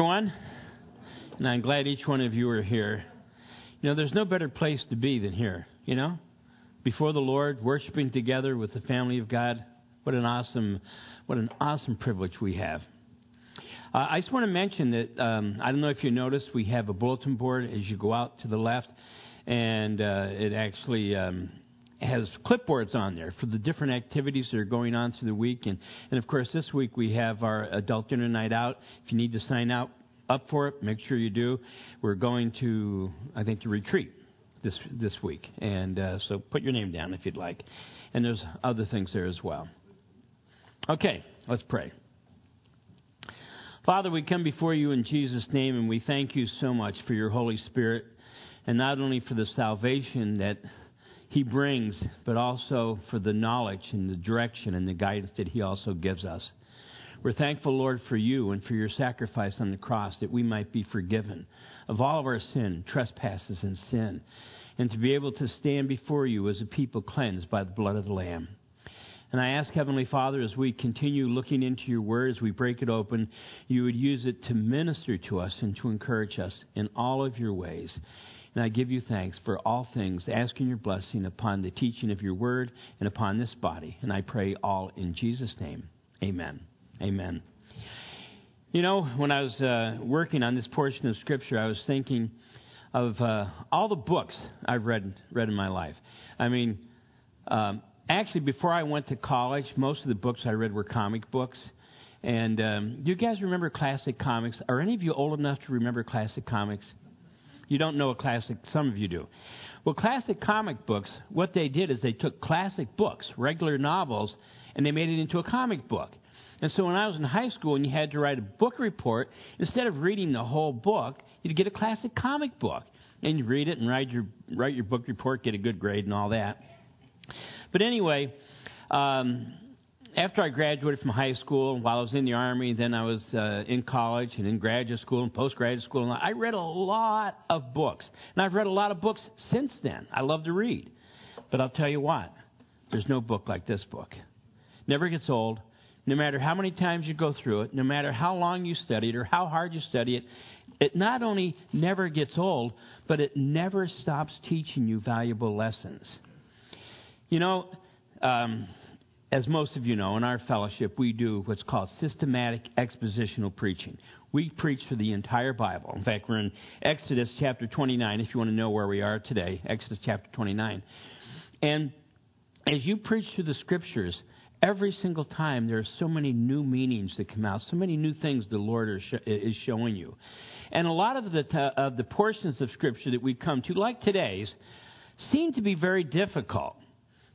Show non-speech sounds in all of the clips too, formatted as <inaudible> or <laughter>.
everyone, and I'm glad each one of you are here. You know, there's no better place to be than here, you know? Before the Lord, worshiping together with the family of God. What an awesome, what an awesome privilege we have. Uh, I just want to mention that um, I don't know if you noticed, we have a bulletin board as you go out to the left, and uh, it actually um, has clipboards on there for the different activities that are going on through the week. And, and of course, this week we have our adult dinner night out. If you need to sign out up for it, make sure you do. We're going to, I think, to retreat this this week, and uh, so put your name down if you'd like. And there's other things there as well. Okay, let's pray. Father, we come before you in Jesus' name, and we thank you so much for your Holy Spirit, and not only for the salvation that he brings, but also for the knowledge and the direction and the guidance that he also gives us. We're thankful, Lord, for you and for your sacrifice on the cross that we might be forgiven of all of our sin, trespasses, and sin, and to be able to stand before you as a people cleansed by the blood of the Lamb. And I ask, Heavenly Father, as we continue looking into your word, as we break it open, you would use it to minister to us and to encourage us in all of your ways. And I give you thanks for all things, asking your blessing upon the teaching of your word and upon this body. And I pray all in Jesus' name. Amen. Amen. You know, when I was uh, working on this portion of Scripture, I was thinking of uh, all the books I've read read in my life. I mean, um, actually, before I went to college, most of the books I read were comic books. And um, do you guys remember classic comics? Are any of you old enough to remember classic comics? You don't know a classic, some of you do. Well, classic comic books, what they did is they took classic books, regular novels, and they made it into a comic book. And so when I was in high school and you had to write a book report, instead of reading the whole book, you'd get a classic comic book. And you read it and write your, write your book report, get a good grade and all that. But anyway, um, after I graduated from high school, while I was in the Army, then I was uh, in college and in graduate school and postgraduate school, and I read a lot of books. And I've read a lot of books since then. I love to read. But I'll tell you what, there's no book like this book. Never gets old. No matter how many times you go through it, no matter how long you study it or how hard you study it, it not only never gets old, but it never stops teaching you valuable lessons. You know, um, as most of you know, in our fellowship, we do what's called systematic expositional preaching. We preach for the entire Bible. In fact, we're in Exodus chapter 29, if you want to know where we are today, Exodus chapter 29. And as you preach through the scriptures, every single time there are so many new meanings that come out, so many new things the Lord is showing you. And a lot of the, of the portions of scripture that we come to, like today's, seem to be very difficult.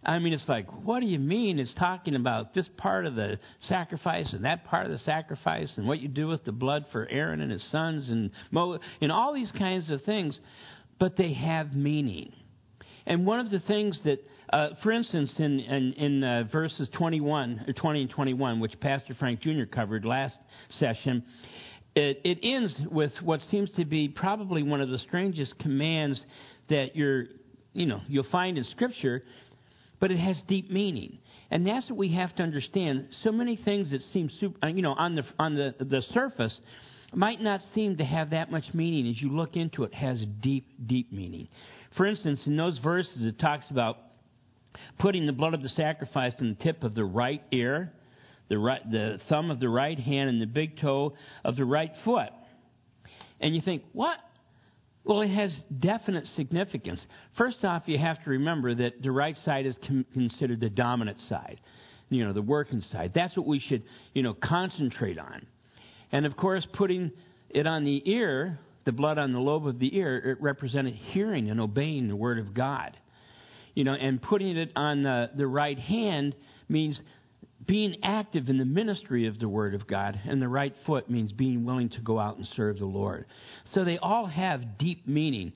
I mean, it's like, what do you mean? It's talking about this part of the sacrifice and that part of the sacrifice and what you do with the blood for Aaron and his sons and Mo, and all these kinds of things, but they have meaning. And one of the things that, uh, for instance, in, in, in uh, verses 21, or 20 and 21, which Pastor Frank Jr. covered last session, it, it ends with what seems to be probably one of the strangest commands that you're, you know, you'll find in Scripture but it has deep meaning. And that's what we have to understand. So many things that seem, super, uh, you know, on the on the the surface might not seem to have that much meaning. As you look into it, it has deep, deep meaning. For instance, in those verses, it talks about putting the blood of the sacrifice in the tip of the right ear, the right, the thumb of the right hand, and the big toe of the right foot. And you think, what? Well, it has definite significance. First off, you have to remember that the right side is com- considered the dominant side, you know, the working side. That's what we should, you know, concentrate on. And of course, putting it on the ear, the blood on the lobe of the ear, it represented hearing and obeying the word of God. You know, and putting it on the, the right hand means being active in the ministry of the Word of God, and the right foot means being willing to go out and serve the Lord. So they all have deep meaning.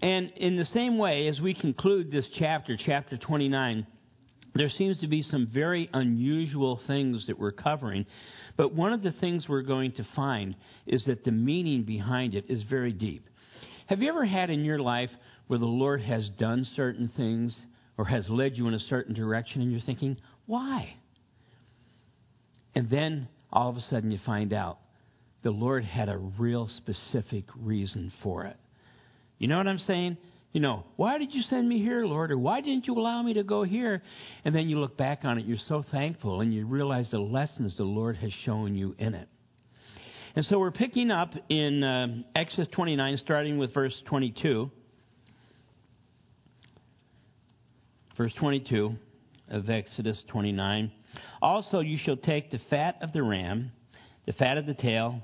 And in the same way, as we conclude this chapter, chapter 29, there seems to be some very unusual things that we're covering. But one of the things we're going to find is that the meaning behind it is very deep. Have you ever had in your life where the Lord has done certain things or has led you in a certain direction and you're thinking, why? And then all of a sudden you find out the Lord had a real specific reason for it. You know what I'm saying? You know, why did you send me here, Lord? Or why didn't you allow me to go here? And then you look back on it, you're so thankful, and you realize the lessons the Lord has shown you in it. And so we're picking up in uh, Exodus 29, starting with verse 22. Verse 22 of Exodus 29. Also, you shall take the fat of the ram, the fat of the tail,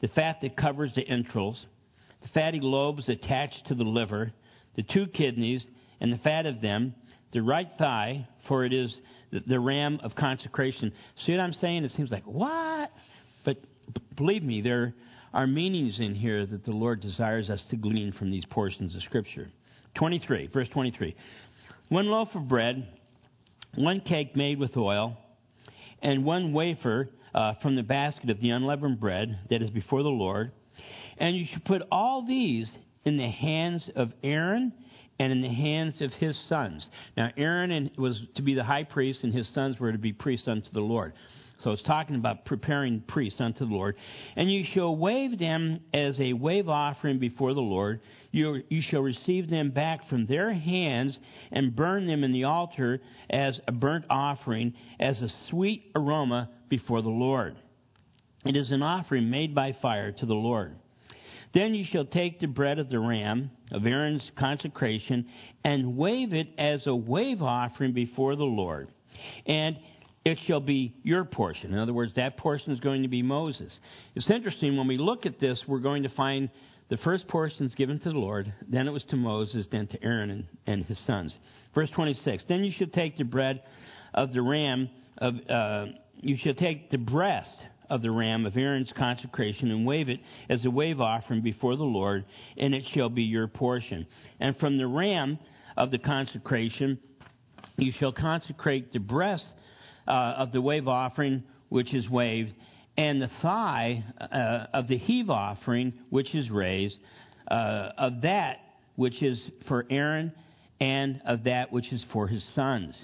the fat that covers the entrails, the fatty lobes attached to the liver, the two kidneys, and the fat of them, the right thigh, for it is the ram of consecration. See what I'm saying? It seems like, what? But believe me, there are meanings in here that the Lord desires us to glean from these portions of Scripture. 23, verse 23. One loaf of bread, one cake made with oil, and one wafer uh, from the basket of the unleavened bread that is before the Lord. And you should put all these in the hands of Aaron and in the hands of his sons. Now, Aaron was to be the high priest, and his sons were to be priests unto the Lord. So it's talking about preparing priests unto the Lord. And you shall wave them as a wave offering before the Lord. You, you shall receive them back from their hands and burn them in the altar as a burnt offering, as a sweet aroma before the Lord. It is an offering made by fire to the Lord. Then you shall take the bread of the ram, of Aaron's consecration, and wave it as a wave offering before the Lord. And it shall be your portion. In other words, that portion is going to be Moses. It's interesting, when we look at this, we're going to find the first portion is given to the Lord, then it was to Moses, then to Aaron and, and his sons. Verse 26 Then you shall take the bread of the ram, of, uh, you shall take the breast of the ram of Aaron's consecration and wave it as a wave offering before the Lord, and it shall be your portion. And from the ram of the consecration, you shall consecrate the breast uh, of the wave offering which is waved, and the thigh uh, of the heave offering which is raised, uh, of that which is for Aaron, and of that which is for his sons.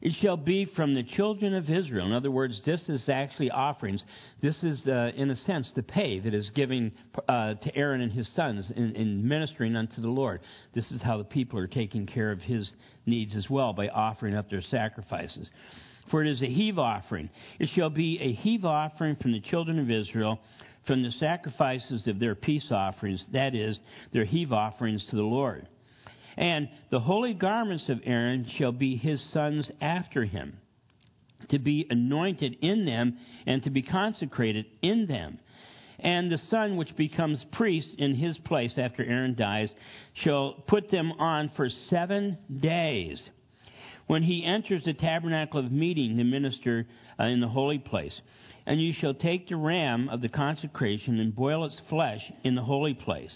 It shall be from the children of Israel. In other words, this is actually offerings. This is, uh, in a sense, the pay that is giving uh, to Aaron and his sons in, in, ministering unto the Lord. This is how the people are taking care of his needs as well by offering up their sacrifices for it is a heave offering. It shall be a heave offering from the children of Israel from the sacrifices of their peace offerings, that is, their heave offerings to the Lord. And the holy garments of Aaron shall be his sons after him, to be anointed in them and to be consecrated in them. And the son which becomes priest in his place after Aaron dies shall put them on for seven days when he enters the tabernacle of meeting to minister uh, in the holy place. And you shall take the ram of the consecration and boil its flesh in the holy place.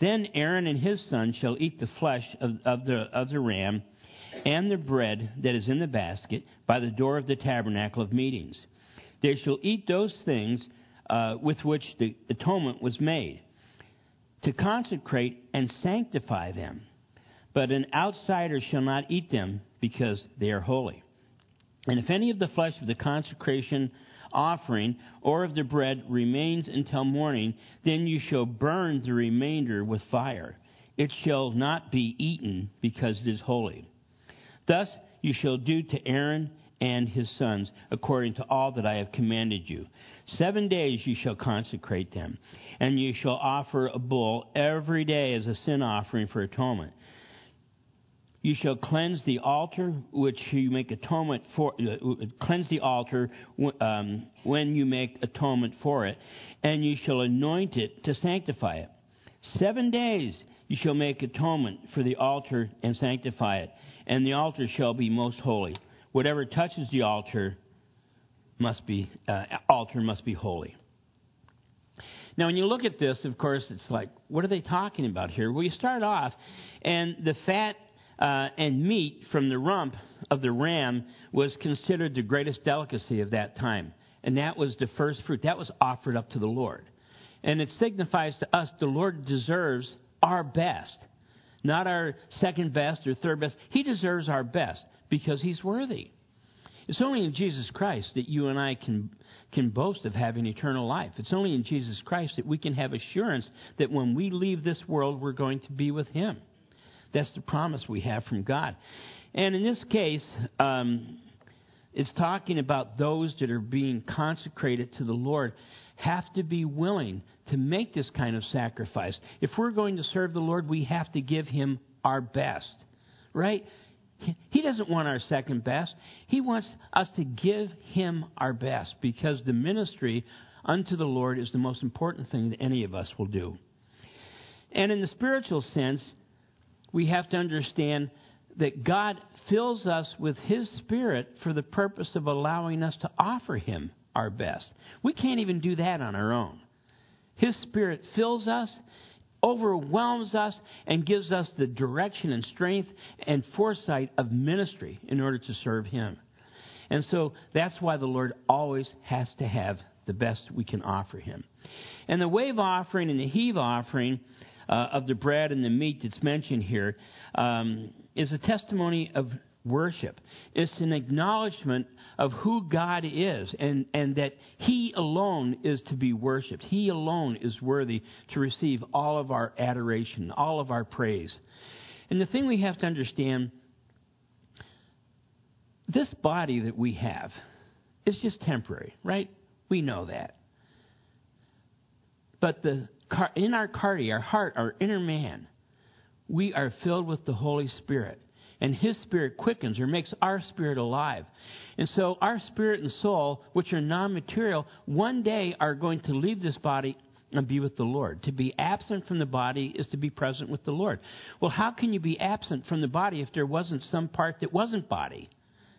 Then Aaron and his sons shall eat the flesh of, of, the, of the ram and the bread that is in the basket by the door of the tabernacle of meetings. They shall eat those things uh, with which the atonement was made, to consecrate and sanctify them but an outsider shall not eat them because they are holy. And if any of the flesh of the consecration offering or of the bread remains until morning, then you shall burn the remainder with fire. It shall not be eaten because it is holy. Thus you shall do to Aaron and his sons according to all that I have commanded you. Seven days you shall consecrate them, and you shall offer a bull every day as a sin offering for atonement. You shall cleanse the altar which you make atonement for. Uh, cleanse the altar um, when you make atonement for it, and you shall anoint it to sanctify it. Seven days you shall make atonement for the altar and sanctify it, and the altar shall be most holy. Whatever touches the altar must be uh, altar must be holy. Now, when you look at this, of course, it's like, what are they talking about here? Well, you start off, and the fat uh, and meat from the rump of the ram was considered the greatest delicacy of that time. And that was the first fruit. That was offered up to the Lord. And it signifies to us the Lord deserves our best, not our second best or third best. He deserves our best because He's worthy. It's only in Jesus Christ that you and I can, can boast of having eternal life. It's only in Jesus Christ that we can have assurance that when we leave this world, we're going to be with Him. That's the promise we have from God. And in this case, um, it's talking about those that are being consecrated to the Lord have to be willing to make this kind of sacrifice. If we're going to serve the Lord, we have to give Him our best, right? He doesn't want our second best. He wants us to give Him our best because the ministry unto the Lord is the most important thing that any of us will do. And in the spiritual sense, we have to understand that God fills us with His Spirit for the purpose of allowing us to offer Him our best. We can't even do that on our own. His Spirit fills us, overwhelms us, and gives us the direction and strength and foresight of ministry in order to serve Him. And so that's why the Lord always has to have the best we can offer Him. And the wave offering and the heave offering uh, of the bread and the meat that's mentioned here um, is a testimony of worship. It's an acknowledgement of who God is and, and that He alone is to be worshiped. He alone is worthy to receive all of our adoration, all of our praise. And the thing we have to understand this body that we have is just temporary, right? We know that. But the, in our cardi, our heart, our inner man, we are filled with the Holy Spirit and His Spirit quickens or makes our spirit alive. And so our spirit and soul, which are non material, one day are going to leave this body and be with the Lord. To be absent from the body is to be present with the Lord. Well, how can you be absent from the body if there wasn't some part that wasn't body?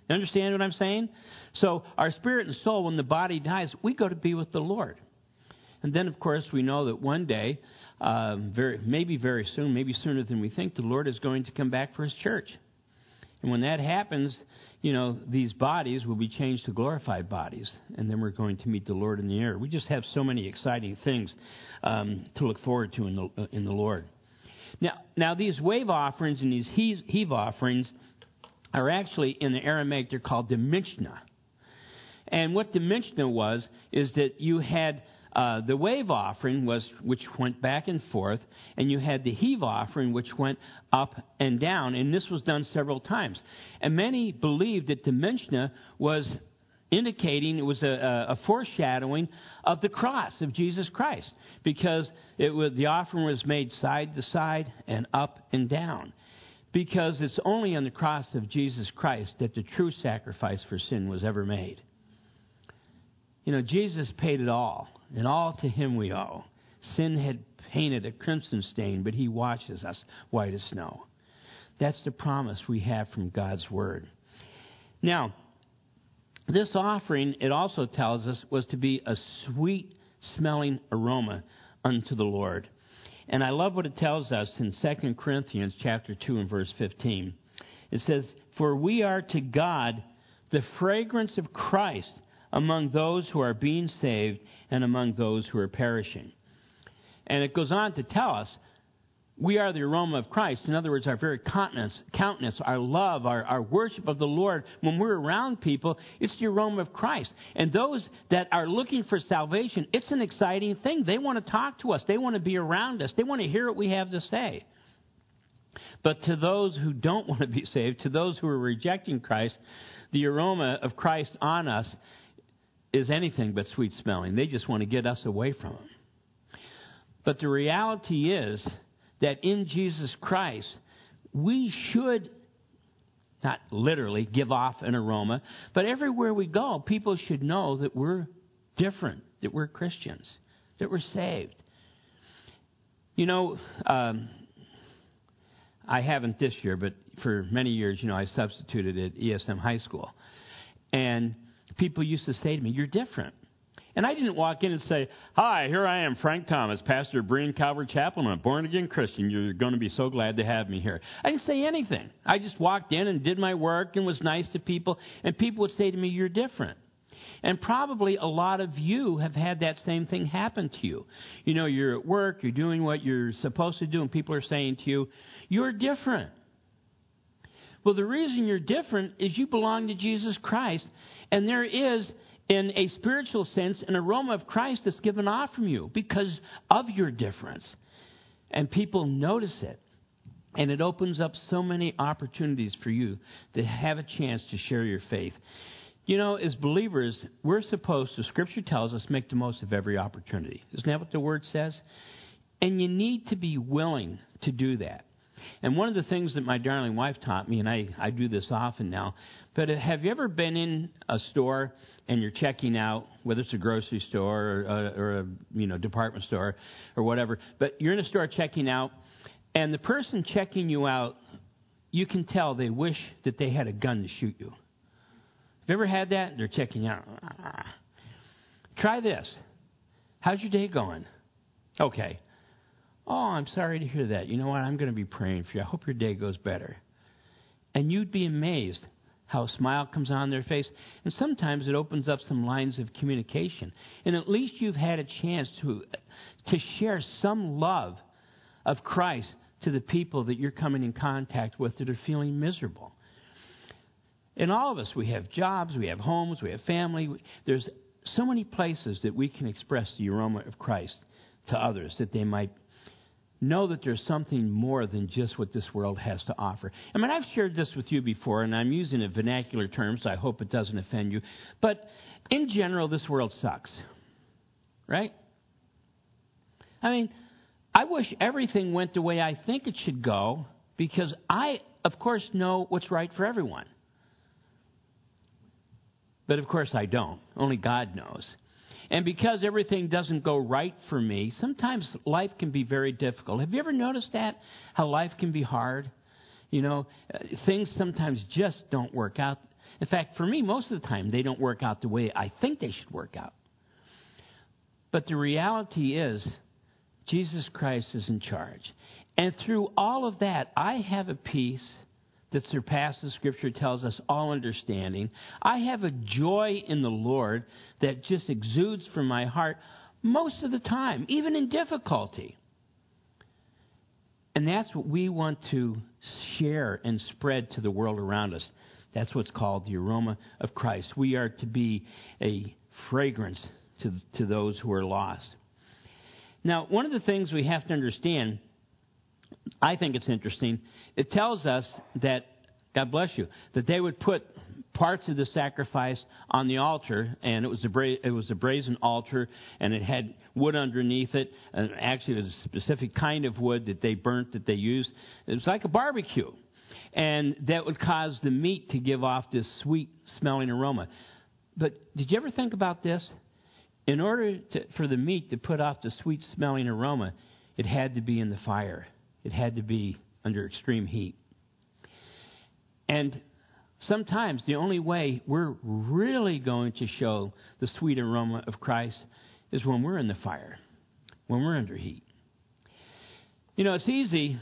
You understand what I'm saying? So, our spirit and soul, when the body dies, we go to be with the Lord. And then, of course, we know that one day, uh, very, maybe very soon, maybe sooner than we think, the Lord is going to come back for His church. And when that happens, you know, these bodies will be changed to glorified bodies, and then we're going to meet the Lord in the air. We just have so many exciting things um, to look forward to in the, uh, in the Lord. Now, now, these wave offerings and these heave offerings are actually in the Aramaic, they're called Mishnah. And what Mishnah was is that you had uh, the wave offering was which went back and forth, and you had the heave offering which went up and down, and this was done several times. And many believed that the Mishnah was indicating it was a, a, foreshadowing of the cross of Jesus Christ, because it was, the offering was made side to side and up and down. Because it's only on the cross of Jesus Christ that the true sacrifice for sin was ever made. You know, Jesus paid it all and all to him we owe. Sin had painted a crimson stain, but he washes us white as snow. That's the promise we have from God's word. Now, this offering, it also tells us, was to be a sweet smelling aroma unto the Lord. And I love what it tells us in 2 Corinthians chapter 2 and verse 15. It says, For we are to God the fragrance of Christ among those who are being saved and among those who are perishing. And it goes on to tell us we are the aroma of Christ. In other words, our very countenance, countenance our love, our, our worship of the Lord, when we're around people, it's the aroma of Christ. And those that are looking for salvation, it's an exciting thing. They want to talk to us, they want to be around us, they want to hear what we have to say. But to those who don't <laughs> want to be saved, to those who are rejecting Christ, the aroma of Christ on us is anything but sweet smelling. They just want to get us away from them. But the reality is that in Jesus Christ, we should not literally give off an aroma, but everywhere we go, people should know that we're different, that we're Christians, that we're saved. You know, um, I haven't this year, but for many years, you know, I substituted at ESM High School. And people used to say to me, You're different. And I didn't walk in and say, Hi, here I am, Frank Thomas, pastor of Berean Calvary Chapel. I'm a born again Christian. You're going to be so glad to have me here. I didn't say anything. I just walked in and did my work and was nice to people. And people would say to me, You're different. And probably a lot of you have had that same thing happen to you. You know, you're at work, you're doing what you're supposed to do, and people are saying to you, You're different. Well, the reason you're different is you belong to Jesus Christ, and there is, in a spiritual sense, an aroma of Christ that's given off from you because of your difference. And people notice it. And it opens up so many opportunities for you to have a chance to share your faith. You know, as believers, we're supposed to, Scripture tells us, make the most of every opportunity. Isn't that what the Word says? And you need to be willing to do that. And one of the things that my darling wife taught me, and I, I do this often now, but have you ever been in a store and you're checking out, whether it's a grocery store or, uh, or a you know department store or whatever, but you're in a store checking out, and the person checking you out, you can tell they wish that they had a gun to shoot you. Have you ever had that? They're checking out. Try this. How's your day going? Okay. Oh, I'm sorry to hear that. You know what? I'm going to be praying for you. I hope your day goes better. And you'd be amazed how a smile comes on their face. And sometimes it opens up some lines of communication. And at least you've had a chance to, to share some love of Christ to the people that you're coming in contact with that are feeling miserable. In all of us, we have jobs, we have homes, we have family. There's so many places that we can express the aroma of Christ to others that they might know that there's something more than just what this world has to offer. I mean, I've shared this with you before, and I'm using a vernacular term, so I hope it doesn't offend you. But in general, this world sucks. Right? I mean, I wish everything went the way I think it should go because I, of course, know what's right for everyone. But of course, I don't. Only God knows. And because everything doesn't go right for me, sometimes life can be very difficult. Have you ever noticed that? How life can be hard? You know, uh, things sometimes just don't work out. In fact, for me, most of the time, they don't work out the way I think they should work out. But the reality is, Jesus Christ is in charge. And through all of that, I have a peace that surpasses, Scripture tells us, all understanding. I have a joy in the Lord that just exudes from my heart most of the time, even in difficulty. And that's what we want to share and spread to the world around us. That's what's called the aroma of Christ. We are to be a fragrance to, to those who are lost. Now, one of the things we have to understand I think it's interesting. It tells us that, God bless you, that they would put parts of the sacrifice on the altar, and it was a, bra- it was a brazen altar, and it had wood underneath it, and actually it was a specific kind of wood that they burnt that they used. It was like a barbecue, and that would cause the meat to give off this sweet smelling aroma. But did you ever think about this? In order to, for the meat to put off the sweet smelling aroma, it had to be in the fire. It had to be under extreme heat. And sometimes the only way we're really going to show the sweet aroma of Christ is when we're in the fire, when we're under heat. You know, it's easy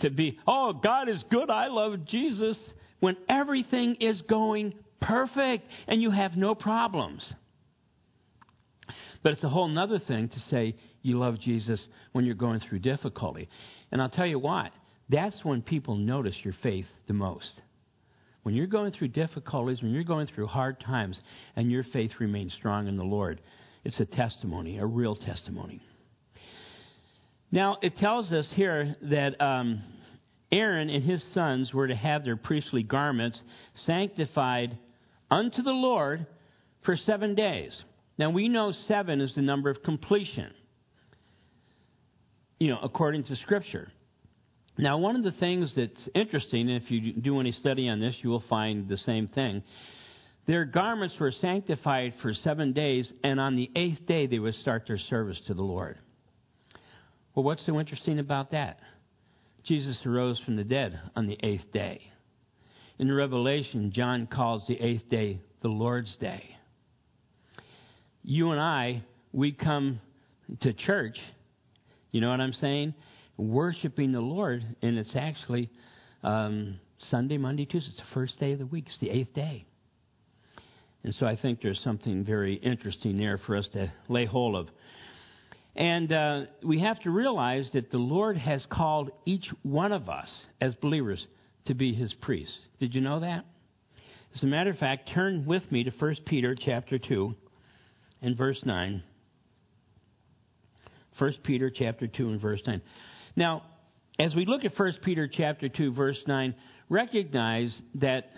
to be, oh, God is good, I love Jesus, when everything is going perfect and you have no problems. But it's a whole other thing to say you love Jesus when you're going through difficulty. And I'll tell you what, that's when people notice your faith the most. When you're going through difficulties, when you're going through hard times, and your faith remains strong in the Lord, it's a testimony, a real testimony. Now, it tells us here that um, Aaron and his sons were to have their priestly garments sanctified unto the Lord for seven days. Now, we know seven is the number of completion you know, according to Scripture. Now, one of the things that's interesting, if you do any study on this, you will find the same thing. Their garments were sanctified for seven days, and on the eighth day they would start their service to the Lord. Well, what's so interesting about that? Jesus arose from the dead on the eighth day. In Revelation, John calls the eighth day the Lord's day. You and I, we come to church you know what I'm saying? Worshiping the Lord, and it's actually um, Sunday, Monday, Tuesday. It's the first day of the week. It's the eighth day. And so I think there's something very interesting there for us to lay hold of. And uh, we have to realize that the Lord has called each one of us as believers to be his priest. Did you know that? As a matter of fact, turn with me to 1 Peter chapter 2 and verse 9. 1 Peter chapter 2 and verse 9. Now, as we look at 1 Peter chapter 2 verse 9, recognize that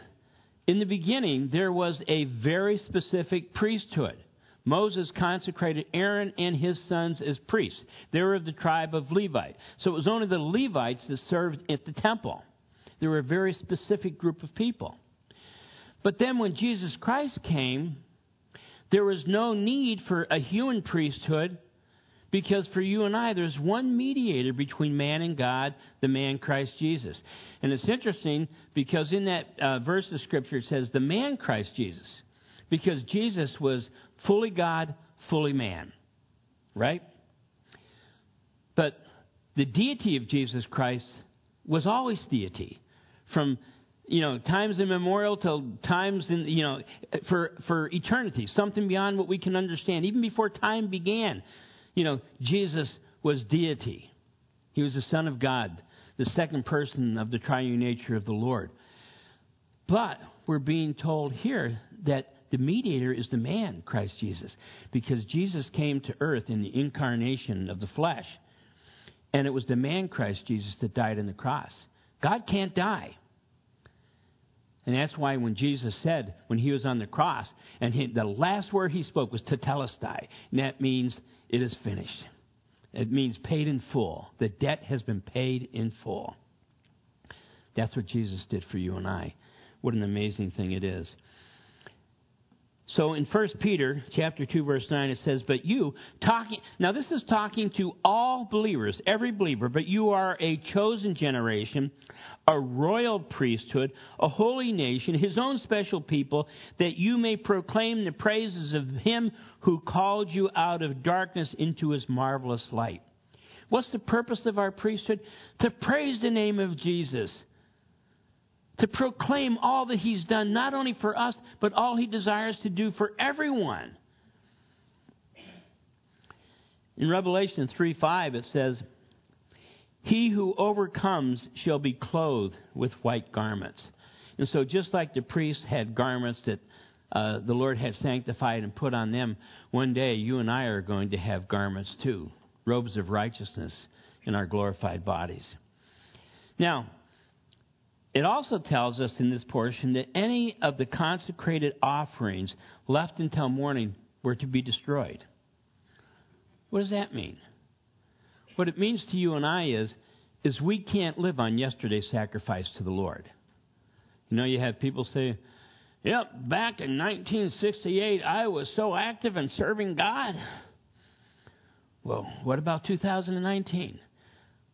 in the beginning there was a very specific priesthood. Moses consecrated Aaron and his sons as priests. They were of the tribe of Levi. So it was only the Levites that served at the temple. They were a very specific group of people. But then when Jesus Christ came, there was no need for a human priesthood because for you and I, there's one mediator between man and God, the man Christ Jesus. And it's interesting because in that uh, verse of Scripture it says, the man Christ Jesus. Because Jesus was fully God, fully man. Right? But the deity of Jesus Christ was always deity. From you know, times immemorial till times in, you know, for, for eternity, something beyond what we can understand. Even before time began, you know, Jesus was deity. He was the Son of God, the second person of the triune nature of the Lord. But we're being told here that the mediator is the man, Christ Jesus, because Jesus came to earth in the incarnation of the flesh. And it was the man, Christ Jesus, that died on the cross. God can't die. And that's why when Jesus said, when he was on the cross, and he, the last word he spoke was tetelestai, and that means it is finished. It means paid in full. The debt has been paid in full. That's what Jesus did for you and I. What an amazing thing it is. So in 1 Peter chapter 2 verse 9 it says, "But you talking Now this is talking to all believers, every believer, but you are a chosen generation, a royal priesthood, a holy nation, his own special people, that you may proclaim the praises of him who called you out of darkness into his marvelous light." What's the purpose of our priesthood? To praise the name of Jesus to proclaim all that He's done, not only for us, but all He desires to do for everyone. In Revelation 3 5, it says, He who overcomes shall be clothed with white garments. And so, just like the priests had garments that uh, the Lord had sanctified and put on them, one day you and I are going to have garments too robes of righteousness in our glorified bodies. Now, it also tells us in this portion that any of the consecrated offerings left until morning were to be destroyed. What does that mean? What it means to you and I is, is we can't live on yesterday's sacrifice to the Lord. You know, you have people say, Yep, back in 1968, I was so active in serving God. Well, what about 2019?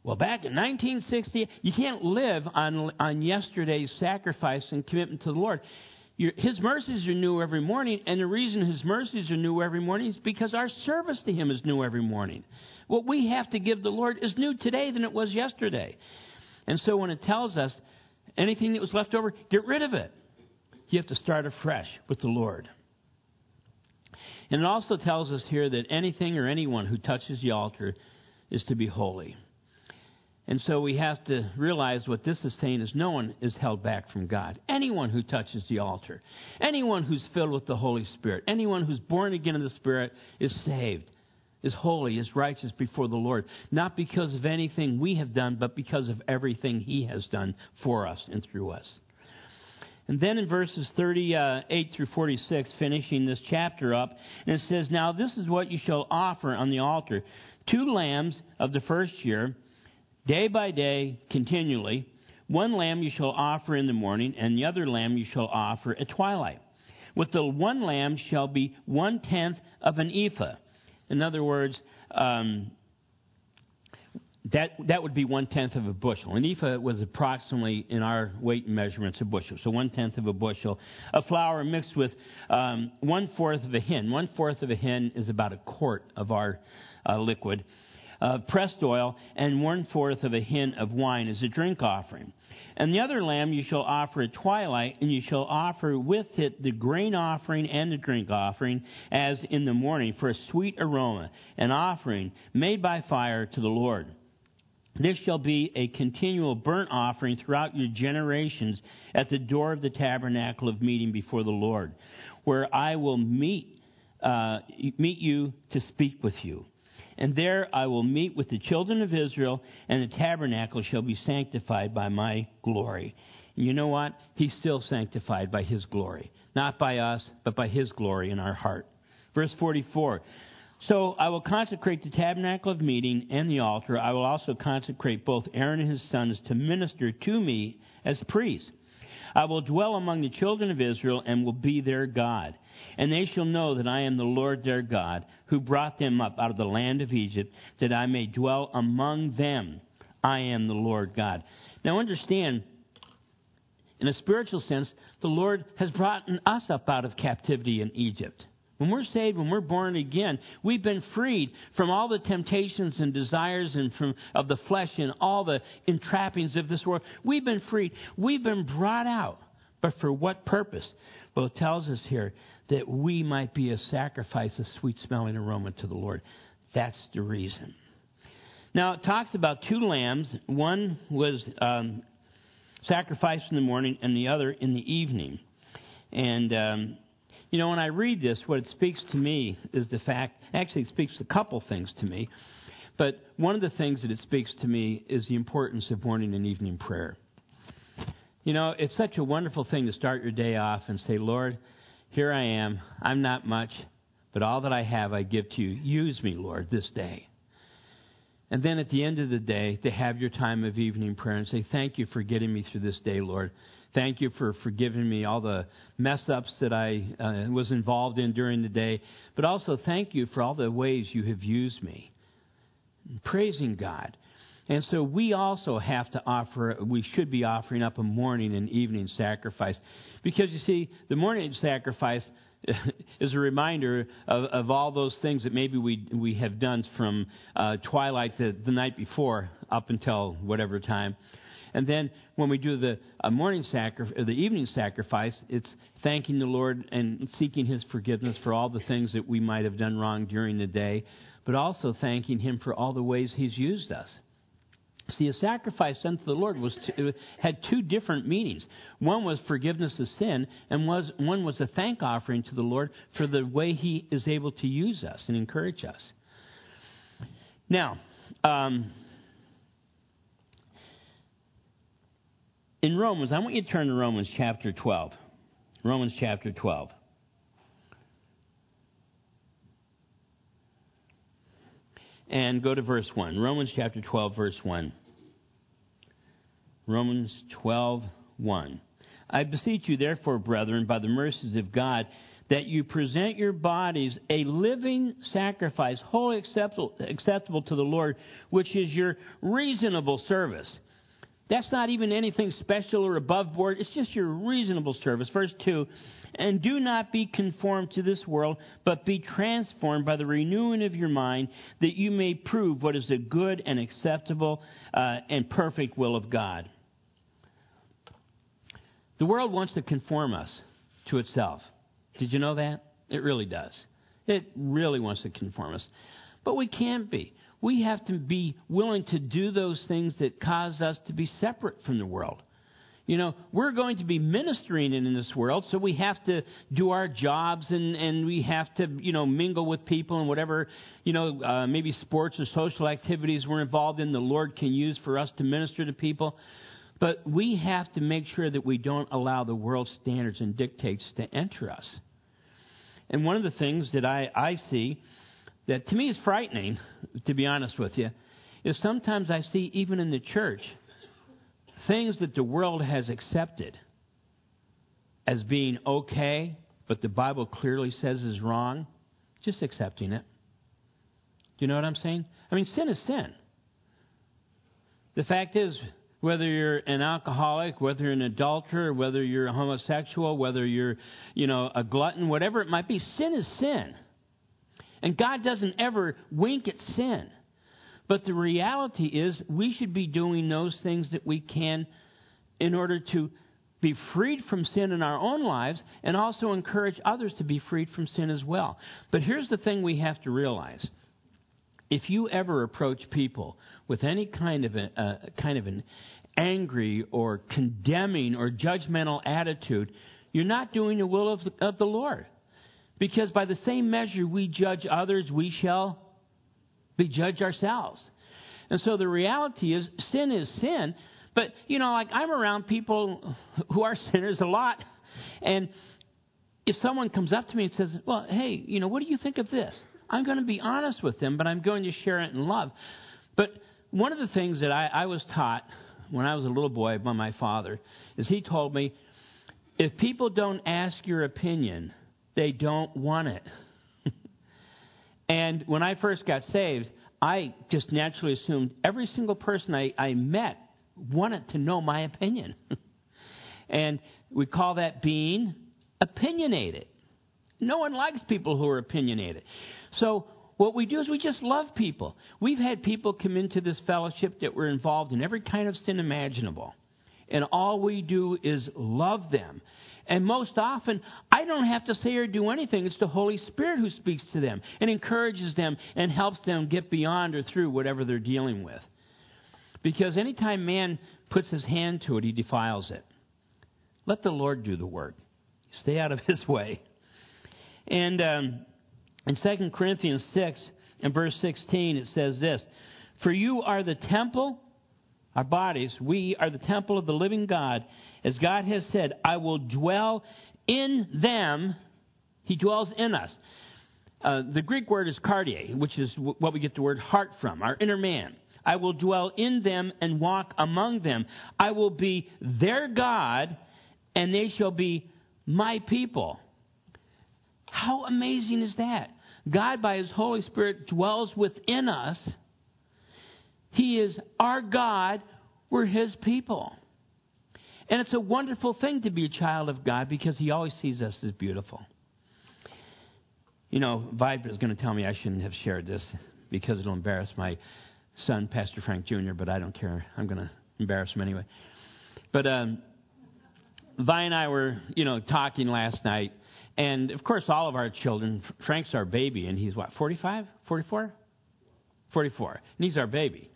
Well, back in 1960, you can't live on, on yesterday's sacrifice and commitment to the Lord. His mercies are new every morning, and the reason His mercies are new every morning is because our service to Him is new every morning. What we have to give the Lord is new today than it was yesterday. And so when it tells us anything that was left over, get rid of it. You have to start afresh with the Lord. And it also tells us here that anything or anyone who touches the altar is to be holy. And so we have to realize what this is saying is no one is held back from God. Anyone who touches the altar, anyone who's filled with the Holy Spirit, anyone who's born again in the Spirit is saved, is holy, is righteous before the Lord. Not because of anything we have done, but because of everything He has done for us and through us. And then in verses 38 through 46, finishing this chapter up, and it says, Now this is what you shall offer on the altar two lambs of the first year day by day, continually. One lamb you shall offer in the morning, and the other lamb you shall offer at twilight. With the one lamb shall be one tenth of an ephah. In other words, um, that that would be one tenth of a bushel. An ephah was approximately, in our weight measurements, a bushel. So one tenth of a bushel of flour mixed with um, one fourth of a hin. One fourth of a hin is about a quart of our uh, liquid uh, pressed oil, and one fourth of a hin of wine as a drink offering. And the other lamb you shall offer at twilight, and you shall offer with it the grain offering and the drink offering, as in the morning, for a sweet aroma, an offering made by fire to the Lord. This shall be a continual burnt offering throughout your generations at the door of the tabernacle of meeting before the Lord, where I will meet, uh, meet you to speak with you. And there I will meet with the children of Israel, and the tabernacle shall be sanctified by my glory. And you know what? He's still sanctified by his glory. Not by us, but by his glory in our heart. Verse 44 so I will consecrate the tabernacle of meeting and the altar. I will also consecrate both Aaron and his sons to minister to me as priests. I will dwell among the children of Israel and will be their God. And they shall know that I am the Lord their God, who brought them up out of the land of Egypt, that I may dwell among them. I am the Lord God. Now understand, in a spiritual sense, the Lord has brought us up out of captivity in Egypt. When we're saved, when we're born again, we've been freed from all the temptations and desires and from of the flesh and all the entrappings of this world. We've been freed. We've been brought out. But for what purpose? Well, it tells us here that we might be a sacrifice, a sweet smelling aroma to the Lord. That's the reason. Now, it talks about two lambs. One was um, sacrificed in the morning, and the other in the evening. And um, you know, when I read this, what it speaks to me is the fact, actually, it speaks a couple things to me. But one of the things that it speaks to me is the importance of morning and evening prayer. You know, it's such a wonderful thing to start your day off and say, Lord, here I am. I'm not much, but all that I have I give to you. Use me, Lord, this day. And then at the end of the day, to have your time of evening prayer and say, Thank you for getting me through this day, Lord. Thank you for forgiving me all the mess ups that I uh, was involved in during the day. But also, thank you for all the ways you have used me. Praising God. And so we also have to offer, we should be offering up a morning and evening sacrifice. Because you see, the morning sacrifice <laughs> is a reminder of, of all those things that maybe we, we have done from uh, twilight the, the night before up until whatever time. And then when we do the morning sacrifice, or the evening sacrifice, it's thanking the Lord and seeking His forgiveness for all the things that we might have done wrong during the day, but also thanking Him for all the ways He's used us. See, a sacrifice unto the Lord was to, had two different meanings. One was forgiveness of sin, and was, one was a thank offering to the Lord for the way He is able to use us and encourage us. Now, um, in Romans, I want you to turn to Romans chapter 12. Romans chapter 12. And go to verse 1. Romans chapter 12, verse 1. Romans 12, 1. I beseech you, therefore, brethren, by the mercies of God, that you present your bodies a living sacrifice, wholly acceptable, acceptable to the Lord, which is your reasonable service. That's not even anything special or above board. It's just your reasonable service. Verse 2 And do not be conformed to this world, but be transformed by the renewing of your mind, that you may prove what is the good and acceptable uh, and perfect will of God. The world wants to conform us to itself. Did you know that? It really does. It really wants to conform us. But we can't be we have to be willing to do those things that cause us to be separate from the world. You know, we're going to be ministering in this world, so we have to do our jobs and, and we have to, you know, mingle with people and whatever, you know, uh, maybe sports or social activities we're involved in, the Lord can use for us to minister to people. But we have to make sure that we don't allow the world's standards and dictates to enter us. And one of the things that I, I see that to me is frightening, to be honest with you, is sometimes I see, even in the church, things that the world has accepted as being okay, but the Bible clearly says is wrong, just accepting it. Do you know what I'm saying? I mean, sin is sin. The fact is, whether you're an alcoholic, whether you're an adulterer, whether you're a homosexual, whether you're, you know, a glutton, whatever it might be, sin is sin. And God doesn't ever wink at sin. But the reality is, we should be doing those things that we can in order to be freed from sin in our own lives and also encourage others to be freed from sin as well. But here's the thing we have to realize if you ever approach people with any kind of a, uh, kind of an angry or condemning or judgmental attitude, you're not doing the will of the, of the Lord. Because by the same measure we judge others, we shall be judged ourselves. And so the reality is, sin is sin. But, you know, like I'm around people who are <laughs> sinners a lot. And if someone comes up to me and says, well, hey, you know, what do you think of this? I'm going to be honest with them, but I'm going to share it in love. But one of the things that I, I was taught when I was a little boy by my father is he told me, if people don't ask your opinion, they don't want it. <laughs> and when I first got saved, I just naturally assumed every single person I, I met wanted to know my opinion. <laughs> and we call that being opinionated. No one likes people who are opinionated. So what we do is we just love people. We've had people come into this fellowship that were involved in every kind of sin imaginable. And all we do is love them. And most often, I don't have to say or do anything. It's the Holy Spirit who speaks to them and encourages them and helps them get beyond or through whatever they're dealing with. Because anytime man puts his hand to it, he defiles it. Let the Lord do the work. Stay out of <laughs> his way. And um, in 2 Corinthians 6 and verse 16, it says this For you are the temple, our bodies, we are the temple of the living God. As God has said, I will dwell in them. He dwells in us. Uh, the Greek word is cardia, which is what we get the word heart from, our inner man. I will dwell in them and walk among them. I will be their God, and they shall be my people. How amazing is that? God, by His Holy Spirit, dwells within us. He is our God. We're His people. And it's a wonderful thing to be a child of God because He always sees us as beautiful. You know, Vibe is going to tell me I shouldn't have shared this because it'll embarrass my son, Pastor Frank Jr., but I don't care. I'm going to embarrass him anyway. But um, Vi and I were, you know, talking last night, and of course, all of our children, Frank's our baby, and he's what, 45, 44? 44. And he's our baby.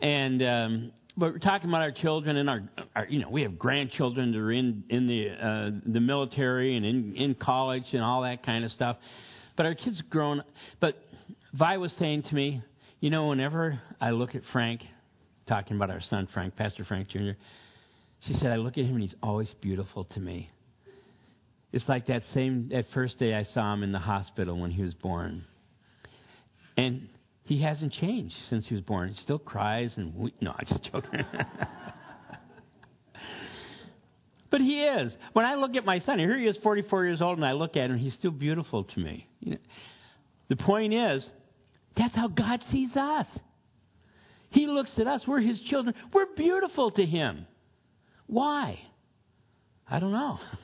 And, um, but we're talking about our children and our, our, you know, we have grandchildren that are in, in the, uh, the military and in, in college and all that kind of stuff. But our kids grown, but Vi was saying to me, you know, whenever I look at Frank, talking about our son Frank, Pastor Frank Jr., she said, I look at him and he's always beautiful to me. It's like that same that first day I saw him in the hospital when he was born. And he hasn't changed since he was born. He still cries and we, no, I'm just joking. <laughs> but he is. When I look at my son, here he is, 44 years old, and I look at him, he's still beautiful to me. You know, the point is, that's how God sees us. He looks at us. We're his children. We're beautiful to him. Why? I don't know <laughs>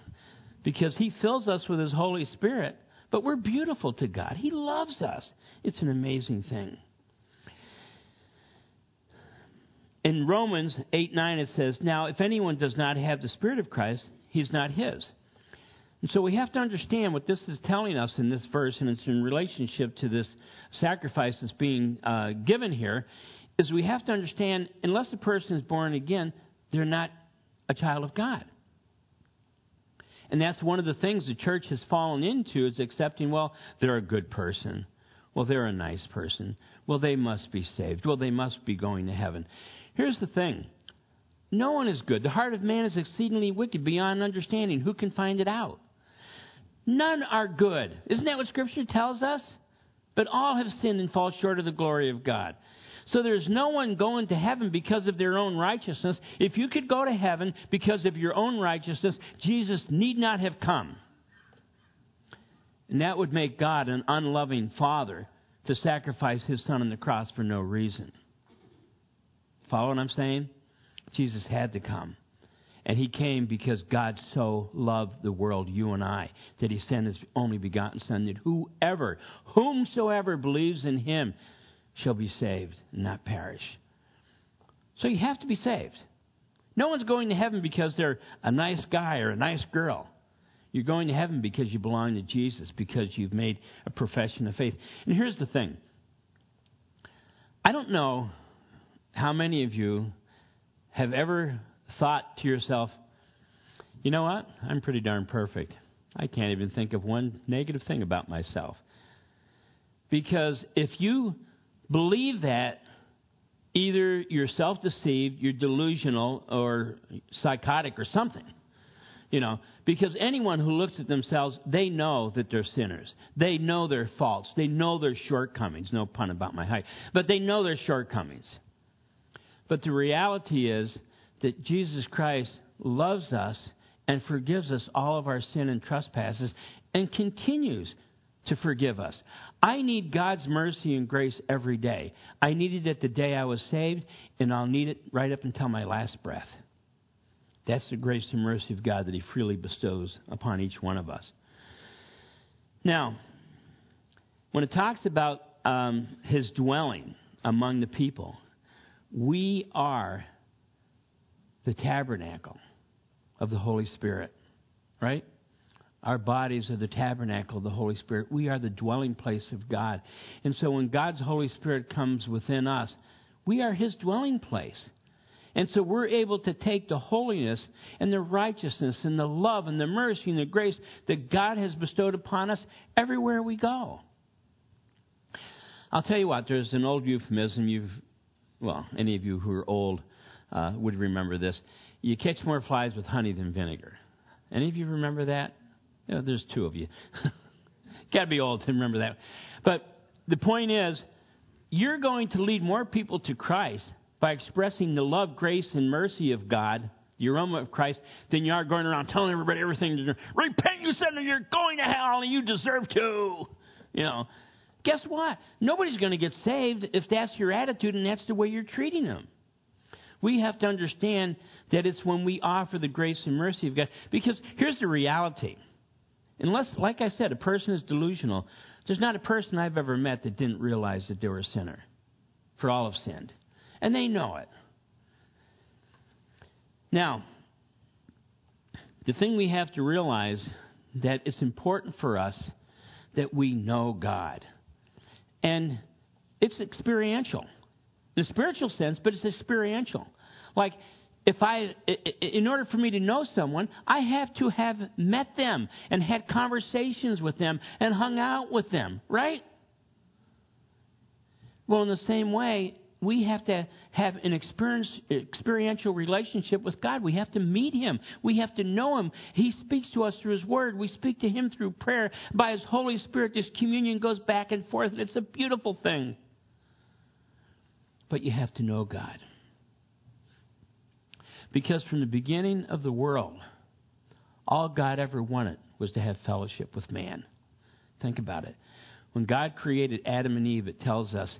because He fills us with His Holy Spirit, but we're beautiful to God. He loves us. It's an amazing thing. In Romans 8 9, it says, Now, if anyone does not have the Spirit of Christ, he's not his. And so we have to understand what this is telling us in this verse, and it's in relationship to this sacrifice that's being uh, given here, is we have to understand unless a person is born again, they're not a child of God. And that's one of the things the church has fallen into is accepting, well, they're a good person. Well, they're a nice person. Well, they must be saved. Well, they must be going to heaven. Here's the thing no one is good. The heart of man is exceedingly wicked beyond understanding. Who can find it out? None are good. Isn't that what Scripture tells us? But all have sinned and fall short of the glory of God. So there's no one going to heaven because of their own righteousness. If you could go to heaven because of your own righteousness, Jesus need not have come. And that would make God an unloving father to sacrifice his son on the cross for no reason. Follow what I'm saying? Jesus had to come. And he came because God so loved the world, you and I, that he sent his only begotten Son, that whoever, whomsoever believes in him shall be saved and not perish. So you have to be saved. No one's going to heaven because they're a nice guy or a nice girl. You're going to heaven because you belong to Jesus, because you've made a profession of faith. And here's the thing I don't know how many of you have ever thought to yourself, you know what? I'm pretty darn perfect. I can't even think of one negative thing about myself. Because if you believe that, either you're self deceived, you're delusional, or psychotic, or something. You know, because anyone who looks at themselves, they know that they're sinners. They know their faults. They know their shortcomings. No pun about my height. But they know their shortcomings. But the reality is that Jesus Christ loves us and forgives us all of our sin and trespasses and continues to forgive us. I need God's mercy and grace every day. I needed it the day I was saved, and I'll need it right up until my last breath. That's the grace and mercy of God that He freely bestows upon each one of us. Now, when it talks about um, His dwelling among the people, we are the tabernacle of the Holy Spirit, right? Our bodies are the tabernacle of the Holy Spirit. We are the dwelling place of God. And so when God's Holy Spirit comes within us, we are His dwelling place. And so we're able to take the holiness and the righteousness and the love and the mercy and the grace that God has bestowed upon us everywhere we go. I'll tell you what, there's an old euphemism. You've, well, any of you who are old uh, would remember this. You catch more flies with honey than vinegar. Any of you remember that? You know, there's two of you. <laughs> Got to be old to remember that. But the point is, you're going to lead more people to Christ by expressing the love, grace, and mercy of God, the aroma of Christ, than you are going around telling everybody everything. Repent, you sinner, you're going to hell, and you deserve to. You know, guess what? Nobody's going to get saved if that's your attitude and that's the way you're treating them. We have to understand that it's when we offer the grace and mercy of God. Because here's the reality. Unless, like I said, a person is delusional, there's not a person I've ever met that didn't realize that they were a sinner. For all have sinned and they know it. Now, the thing we have to realize that it's important for us that we know God. And it's experiential. In a spiritual sense, but it's experiential. Like if I in order for me to know someone, I have to have met them and had conversations with them and hung out with them, right? Well, in the same way, we have to have an experiential relationship with God. We have to meet Him. We have to know Him. He speaks to us through His Word. We speak to Him through prayer. By His Holy Spirit, this communion goes back and forth. And it's a beautiful thing. But you have to know God. Because from the beginning of the world, all God ever wanted was to have fellowship with man. Think about it. When God created Adam and Eve, it tells us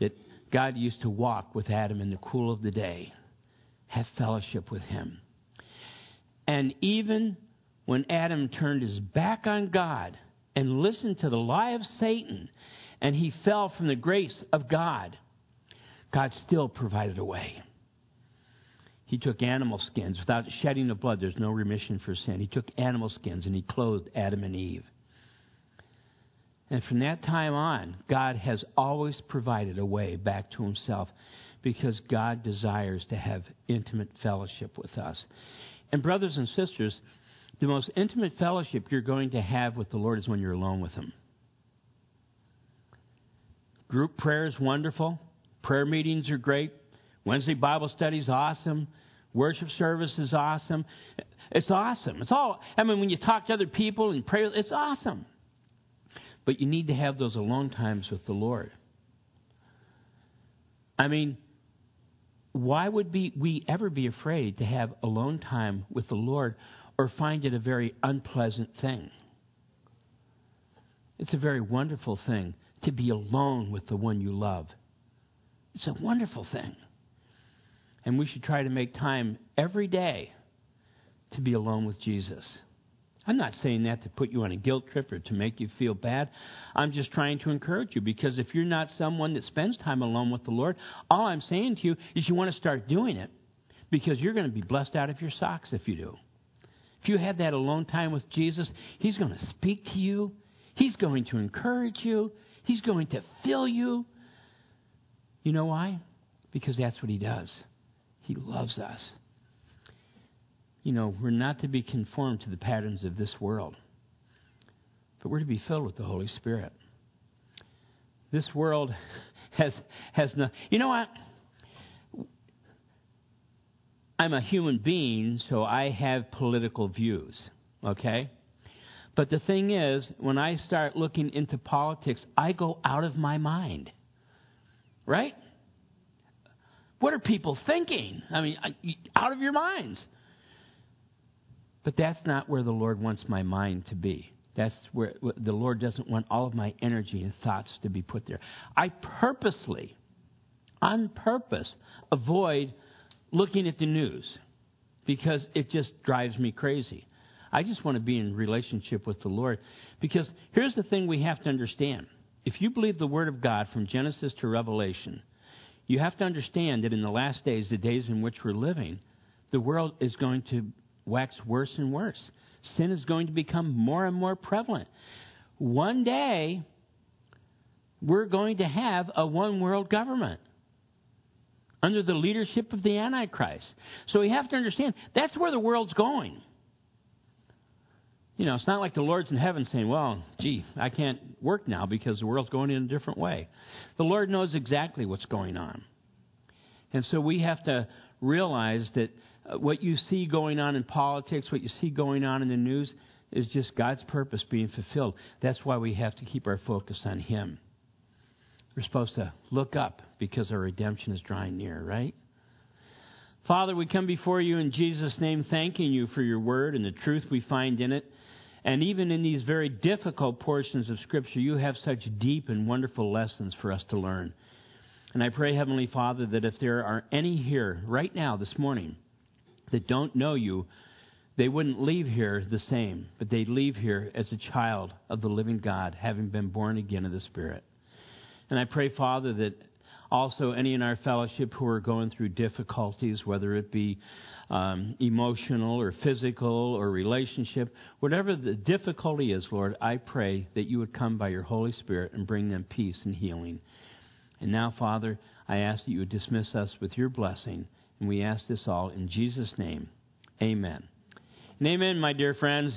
that God used to walk with Adam in the cool of the day, have fellowship with him. And even when Adam turned his back on God and listened to the lie of Satan, and he fell from the grace of God, God still provided a way. He took animal skins. Without shedding of blood, there's no remission for sin. He took animal skins and he clothed Adam and Eve. And from that time on, God has always provided a way back to Himself because God desires to have intimate fellowship with us. And, brothers and sisters, the most intimate fellowship you're going to have with the Lord is when you're alone with Him. Group prayer is wonderful. Prayer meetings are great. Wednesday Bible study is awesome. Worship service is awesome. It's awesome. It's all, I mean, when you talk to other people and pray, it's awesome. But you need to have those alone times with the Lord. I mean, why would be, we ever be afraid to have alone time with the Lord or find it a very unpleasant thing? It's a very wonderful thing to be alone with the one you love. It's a wonderful thing. And we should try to make time every day to be alone with Jesus. I'm not saying that to put you on a guilt trip or to make you feel bad. I'm just trying to encourage you because if you're not someone that spends time alone with the Lord, all I'm saying to you is you want to start doing it because you're going to be blessed out of your socks if you do. If you have that alone time with Jesus, He's going to speak to you, He's going to encourage you, He's going to fill you. You know why? Because that's what He does. He loves us. You know, we're not to be conformed to the patterns of this world, but we're to be filled with the Holy Spirit. This world <laughs> has has no. You know what? I'm a human being, so I have political views. Okay? But the thing is, when I start looking into politics, I go out of my mind. Right? What are people thinking? I mean, out of your minds. But that's not where the Lord wants my mind to be. That's where the Lord doesn't want all of my energy and thoughts to be put there. I purposely, on purpose, avoid looking at the news because it just drives me crazy. I just want to be in relationship with the Lord. Because here's the thing we have to understand. If you believe the Word of God from Genesis to Revelation, you have to understand that in the last days, the days in which we're living, the world is going to wax worse and worse. Sin is going to become more and more prevalent. One day, we're going to have a one world government under the leadership of the Antichrist. So we have to understand that's where the world's going. You know, it's not like the Lord's in heaven saying, well, gee, I can't work now because the world's going in a different way. The Lord knows exactly what's going on. And so we have to realize that uh, what you see going on in politics, what you see going on in the news, is just God's purpose being fulfilled. That's why we have to keep our focus on Him. We're supposed to look up because our redemption is drawing near, right? Father, we come before you in Jesus' name, thanking you for your word and the truth we find in it. And even in these very difficult portions of Scripture, you have such deep and wonderful lessons for us to learn. And I pray, Heavenly Father, that if there are any here right now, this morning, that don't know you, they wouldn't leave here the same, but they'd leave here as a child of the living God, having been born again of the Spirit. And I pray, Father, that also any in our fellowship who are going through difficulties, whether it be um, emotional or physical or relationship, whatever the difficulty is, Lord, I pray that you would come by your Holy Spirit and bring them peace and healing. And now, Father, I ask that you would dismiss us with your blessing. And we ask this all in Jesus' name. Amen. And amen, my dear friends.